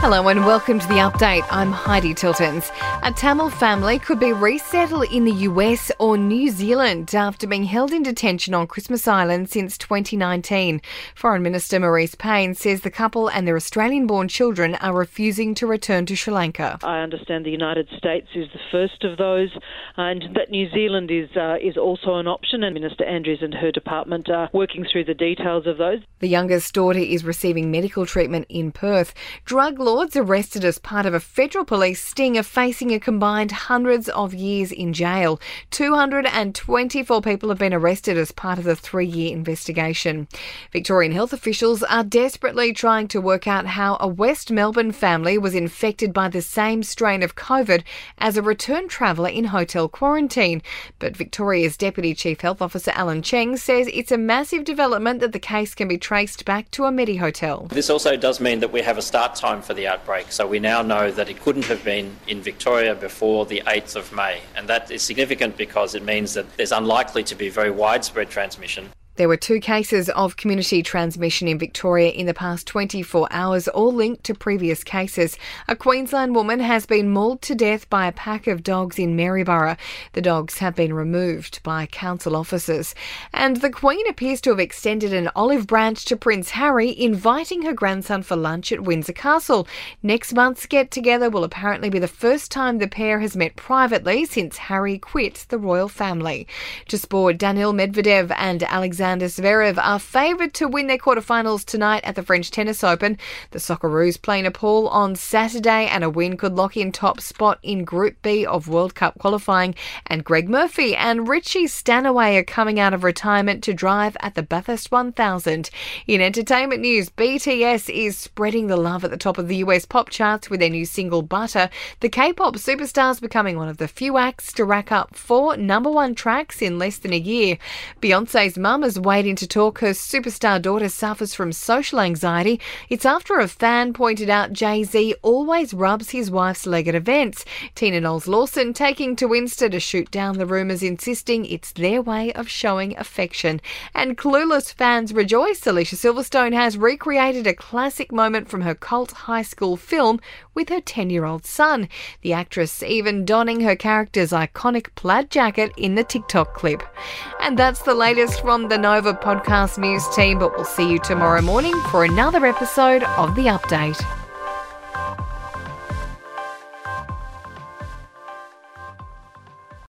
Hello and welcome to the update. I'm Heidi Tiltons. A Tamil family could be resettled in the US or New Zealand after being held in detention on Christmas Island since 2019. Foreign Minister Marise Payne says the couple and their Australian born children are refusing to return to Sri Lanka. I understand the United States is the first of those, and that New Zealand is, uh, is also an option, and Minister Andrews and her department are working through the details of those. The youngest daughter is receiving medical treatment in Perth. Drug lords arrested as part of a federal police sting are facing a combined hundreds of years in jail. 224 people have been arrested as part of the three year investigation. Victorian health officials are desperately trying to work out how a West Melbourne family was infected by the same strain of COVID as a return traveller in hotel quarantine. But Victoria's Deputy Chief Health Officer Alan Cheng says it's a massive development that the case can be traced back to a Medi hotel. This also does mean that we have a start time for the outbreak. So we now know that it couldn't have been in Victoria before the 8th of May. And that is significant because it means that there's unlikely to be very widespread transmission. There were two cases of community transmission in Victoria in the past 24 hours, all linked to previous cases. A Queensland woman has been mauled to death by a pack of dogs in Maryborough. The dogs have been removed by council officers. And the Queen appears to have extended an olive branch to Prince Harry, inviting her grandson for lunch at Windsor Castle. Next month's get together will apparently be the first time the pair has met privately since Harry quit the royal family. To sport, Daniil Medvedev and Alexander Alexander Zverev are favoured to win their quarterfinals tonight at the French Tennis Open. The Socceroos play Nepal on Saturday, and a win could lock in top spot in Group B of World Cup qualifying. And Greg Murphy and Richie Stanaway are coming out of retirement to drive at the Bathurst 1000. In entertainment news, BTS is spreading the love at the top of the US pop charts with their new single Butter. The K-pop superstars becoming one of the few acts to rack up four number one tracks in less than a year. Beyonce's mum has waiting to talk, her superstar daughter suffers from social anxiety. It's after a fan pointed out Jay Z always rubs his wife's leg at events. Tina Knowles Lawson taking to Insta to shoot down the rumours, insisting it's their way of showing affection. And clueless fans rejoice. Alicia Silverstone has recreated a classic moment from her cult high school film with her 10 year old son. The actress even donning her character's iconic plaid jacket in the TikTok clip. And that's the latest from the Nova Podcast News team, but we'll see you tomorrow morning for another episode of The Update.